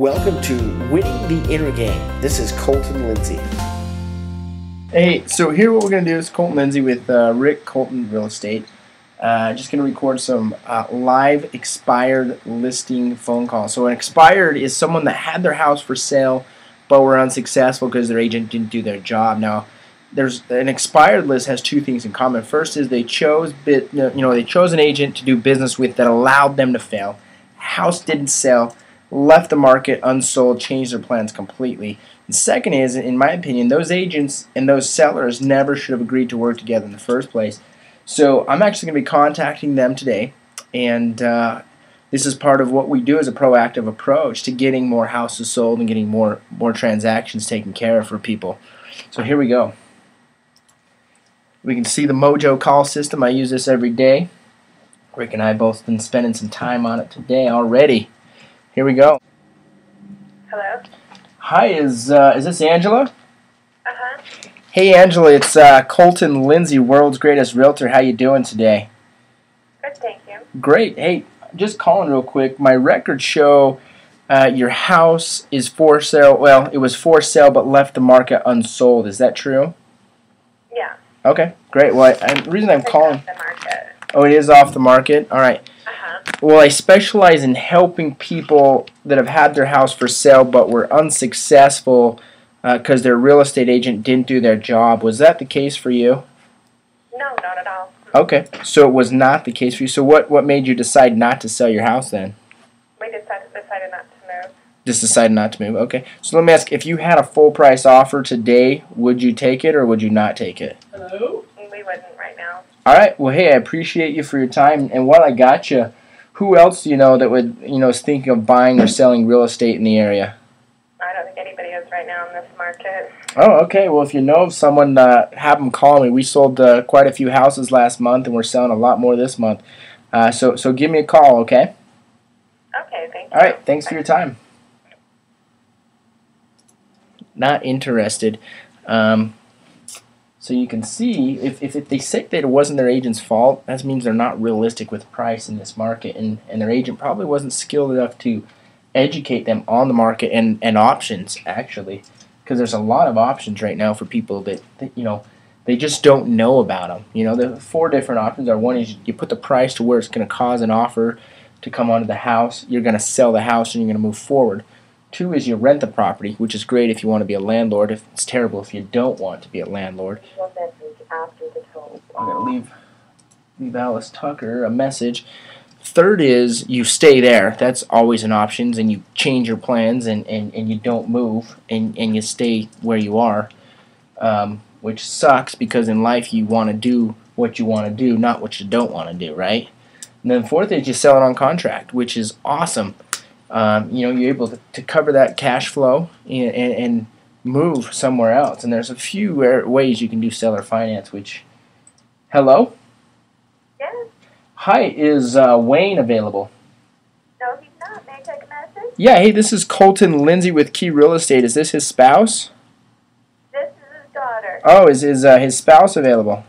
Welcome to Winning the Inner Game. This is Colton Lindsay. Hey, so here what we're going to do is Colton Lindsay with uh, Rick Colton Real Estate. Uh, just going to record some uh, live expired listing phone calls. So an expired is someone that had their house for sale but were unsuccessful because their agent didn't do their job. Now, there's an expired list has two things in common. First is they chose bit, you know they chose an agent to do business with that allowed them to fail. House didn't sell left the market unsold, changed their plans completely. And second is, in my opinion, those agents and those sellers never should have agreed to work together in the first place. So I'm actually going to be contacting them today, and uh, this is part of what we do as a proactive approach to getting more houses sold and getting more more transactions taken care of for people. So here we go. We can see the Mojo call system. I use this every day. Rick and I both been spending some time on it today already. Here we go. Hello. Hi, is uh, is this Angela? Uh huh. Hey, Angela, it's uh, Colton Lindsay, world's greatest realtor. How you doing today? Good, thank you. Great. Hey, just calling real quick. My records show uh, your house is for sale. Well, it was for sale, but left the market unsold. Is that true? Yeah. Okay, great. Well, I, the reason I'm It's calling. off the market. Oh, it is off the market. All right. Uh huh. Well, I specialize in helping people that have had their house for sale but were unsuccessful uh, because their real estate agent didn't do their job. Was that the case for you? No, not at all. Okay, so it was not the case for you. So what what made you decide not to sell your house then? We decided decided not to move. Just decided not to move. Okay. So let me ask: if you had a full price offer today, would you take it or would you not take it? Hello. We wouldn't right now. All right. Well, hey, I appreciate you for your time. And while I got you, who else do you know that would you know is thinking of buying or selling real estate in the area? I don't think anybody is right now in this market. Oh, okay. Well, if you know of someone, uh, have them call me. We sold uh, quite a few houses last month, and we're selling a lot more this month. Uh, so, so give me a call, okay? Okay, thank you. All right. Thanks for your time. Not interested. Um, so you can see if, if, if they say that it wasn't their agent's fault, that means they're not realistic with price in this market, and, and their agent probably wasn't skilled enough to educate them on the market and, and options actually, because there's a lot of options right now for people that, that you know they just don't know about them. You know, the four different options are one is you put the price to where it's going to cause an offer to come onto the house. You're going to sell the house and you're going to move forward. Two is you rent the property, which is great if you want to be a landlord. If it's terrible if you don't want to be a landlord. after the tone. I'm gonna leave leave Alice Tucker a message. Third is you stay there. That's always an option, and you change your plans and, and, and you don't move and, and you stay where you are, um, which sucks because in life you want to do what you want to do, not what you don't want to do, right? And then fourth is you sell it on contract, which is awesome. Um, you know, you're able to, to cover that cash flow and, and, and move somewhere else. And there's a few ways you can do seller finance, which, hello? Yes. Hi, is uh, Wayne available? No, he's not. May I take a message? Yeah, hey, this is Colton Lindsay with Key Real Estate. Is this his spouse? This is his daughter. Oh, is, is uh, his spouse available?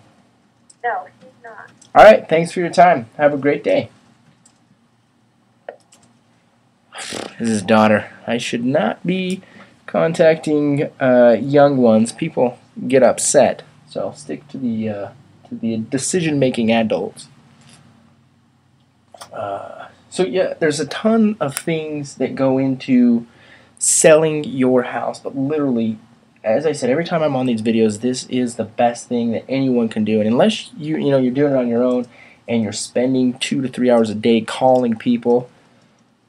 No, he's not. All right, thanks for your time. Have a great day. This is his daughter. I should not be contacting uh, young ones. People get upset, so I'll stick to the uh, to the decision-making adults. Uh, so yeah, there's a ton of things that go into selling your house, but literally, as I said, every time I'm on these videos, this is the best thing that anyone can do. And unless you you know you're doing it on your own and you're spending two to three hours a day calling people,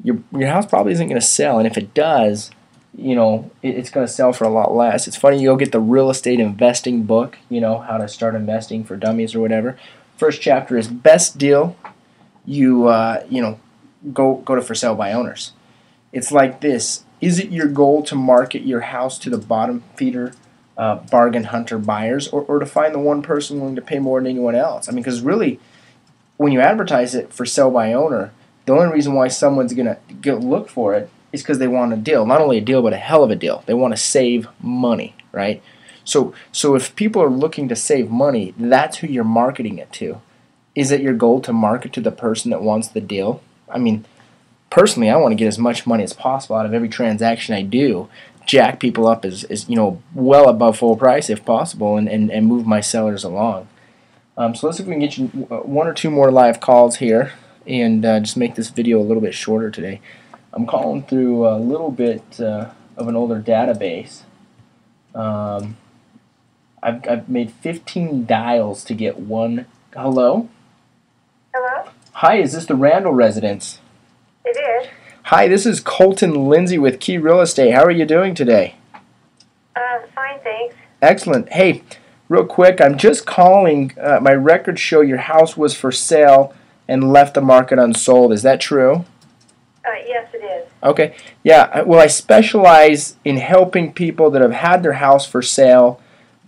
your your house probably isn't going to sell. And if it does, you know it, it's going to sell for a lot less. It's funny you go get the real estate investing book, you know how to start investing for dummies or whatever. First chapter is best deal. You uh, you know go go to for sale by owners. It's like this. Is it your goal to market your house to the bottom feeder uh, bargain hunter buyers or, or to find the one person willing to pay more than anyone else? I mean, because really, when you advertise it for sell by owner, the only reason why someone's going to look for it is because they want a deal. Not only a deal, but a hell of a deal. They want to save money, right? So, so if people are looking to save money, that's who you're marketing it to. Is it your goal to market to the person that wants the deal? I mean, personally, I want to get as much money as possible out of every transaction I do. Jack people up as, as you know, well above full price if possible, and, and, and move my sellers along. Um, so let's see if we can get you uh, one or two more live calls here and uh, just make this video a little bit shorter today. I'm calling through a little bit uh, of an older database. Um, I've, I've made 15 dials to get one. Hello? Hello? Hi, is this the Randall residence? It is. Hi, this is Colton Lindsay with Key Real Estate. How are you doing today? Uh, fine, thanks. Excellent. Hey, real quick, I'm just calling. Uh, my records show your house was for sale and left the market unsold. Is that true? Uh, yes, it is. Okay. Yeah. Well, I specialize in helping people that have had their house for sale,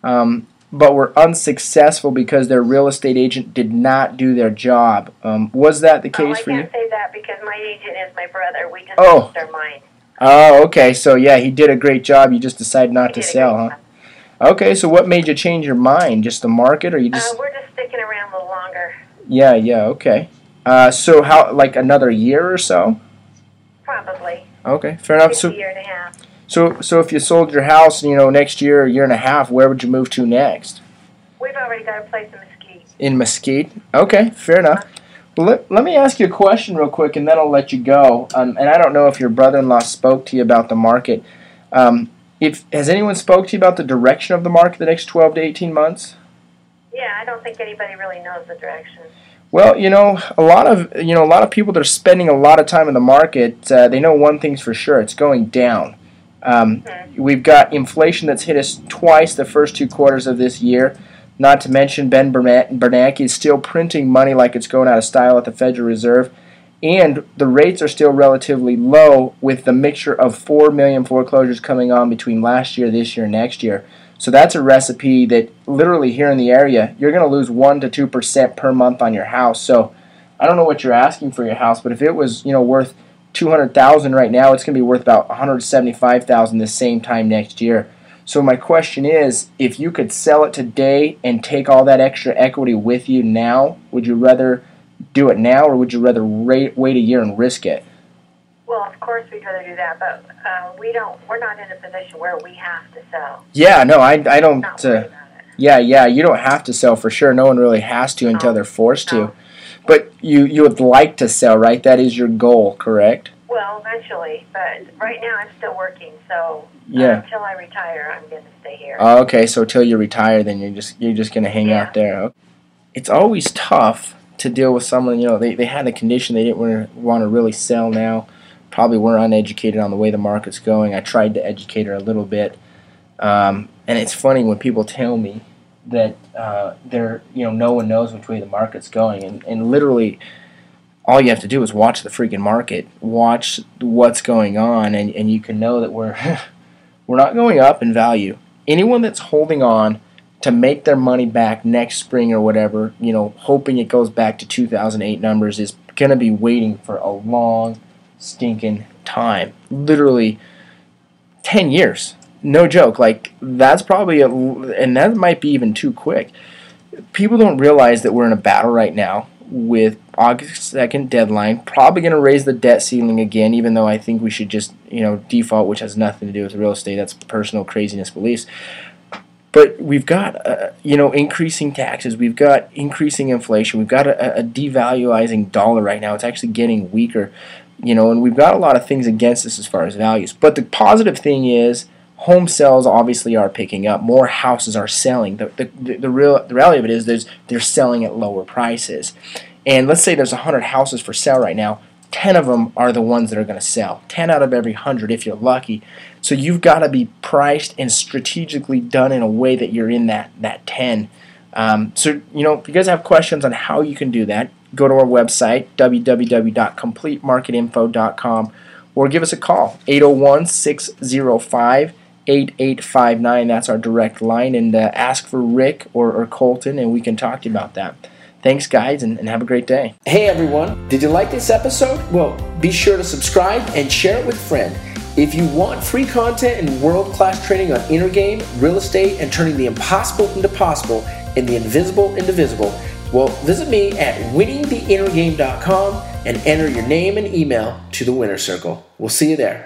um, but were unsuccessful because their real estate agent did not do their job. Um, was that the oh, case I for you? I can't say that because my agent is my brother. We just Oh. our mind. Oh, okay. So yeah, he did a great job. You just decided not He to sell, huh? Okay. So what made you change your mind? Just the market, or you just? Uh, we're just sticking around a little longer. Yeah. Yeah. Okay. Uh, so how? Like another year or so? Probably. Okay. Fair enough. So a year and a half. so so if you sold your house, you know, next year, or year and a half, where would you move to next? We've already got a place in Mesquite. In Mesquite. Okay, fair enough. Well, let, let me ask you a question real quick, and then I'll let you go. Um, and I don't know if your brother-in-law spoke to you about the market. Um, if has anyone spoke to you about the direction of the market the next twelve to eighteen months? Yeah, I don't think anybody really knows the direction. Well, you know, a lot of you know a lot of people that are spending a lot of time in the market, uh, they know one thing's for sure: it's going down. Um, we've got inflation that's hit us twice the first two quarters of this year. Not to mention Ben Bernanke Bernanke is still printing money like it's going out of style at the Federal Reserve, and the rates are still relatively low with the mixture of four million foreclosures coming on between last year, this year, next year. So that's a recipe that literally here in the area, you're going to lose 1 to 2% per month on your house. So I don't know what you're asking for your house, but if it was, you know, worth 200,000 right now, it's going to be worth about 175,000 the same time next year. So my question is, if you could sell it today and take all that extra equity with you now, would you rather do it now or would you rather wait, wait a year and risk it? Well, of course we'd rather do that, but uh, we don't. We're not in a position where we have to sell. Yeah, no, I, I don't. Uh, worried about it. Yeah, yeah, you don't have to sell for sure. No one really has to until No. they're forced to. But you you would like to sell, right? That is your goal, correct? Well, eventually, but right now I'm still working, so uh, Yeah. until I retire, I'm going to stay here. Oh, okay, so till you retire, then you're just you're just gonna hang Yeah. out there. It's always tough to deal with someone. You know, they they had a condition they didn't want to really sell now. Probably were uneducated on the way the market's going. I tried to educate her a little bit, um, and it's funny when people tell me that uh, they're you know no one knows which way the market's going, and and literally. All you have to do is watch the freaking market, watch what's going on, and, and you can know that we're we're not going up in value anyone that's holding on to make their money back next spring or whatever, you know, hoping it goes back to 2008 numbers is going to be waiting for a long stinking time. Literally 10 years. No joke. Like that's probably a and that might be even too quick. People don't realize that we're in a battle right now with August 2nd deadline. Probably going to raise the debt ceiling again even though I think we should just, you know, default which has nothing to do with real estate. That's personal craziness beliefs. But we've got, uh, you know, increasing taxes. We've got increasing inflation. We've got a, a dollar right now. It's actually getting weaker, you know, and we've got a lot of things against us as far as values. But the positive thing is, home sales obviously are picking up. More houses are selling. The, the, the, real the reality of it is, there's they're selling at lower prices. And let's say there's 100 houses for sale right now. 10 of them are the ones that are going to sell. 10 out of every 100 if you're lucky. So you've got to be priced and strategically done in a way that you're in that that 10. Um, so you know, if you guys have questions on how you can do that, go to our website www.completemarketinfo.com or give us a call 801-605-8859. That's our direct line, and uh, ask for Rick or, or Colton, and we can talk to you about that. Thanks, guys, and, and have a great day. Hey everyone, did you like this episode? Well, be sure to subscribe and share it with a friend. If you want free content and world class training on inner game, real estate, and turning the impossible into possible and the invisible into visible, well, visit me at winningtheinnergame.com and enter your name and email to the winner circle. We'll see you there.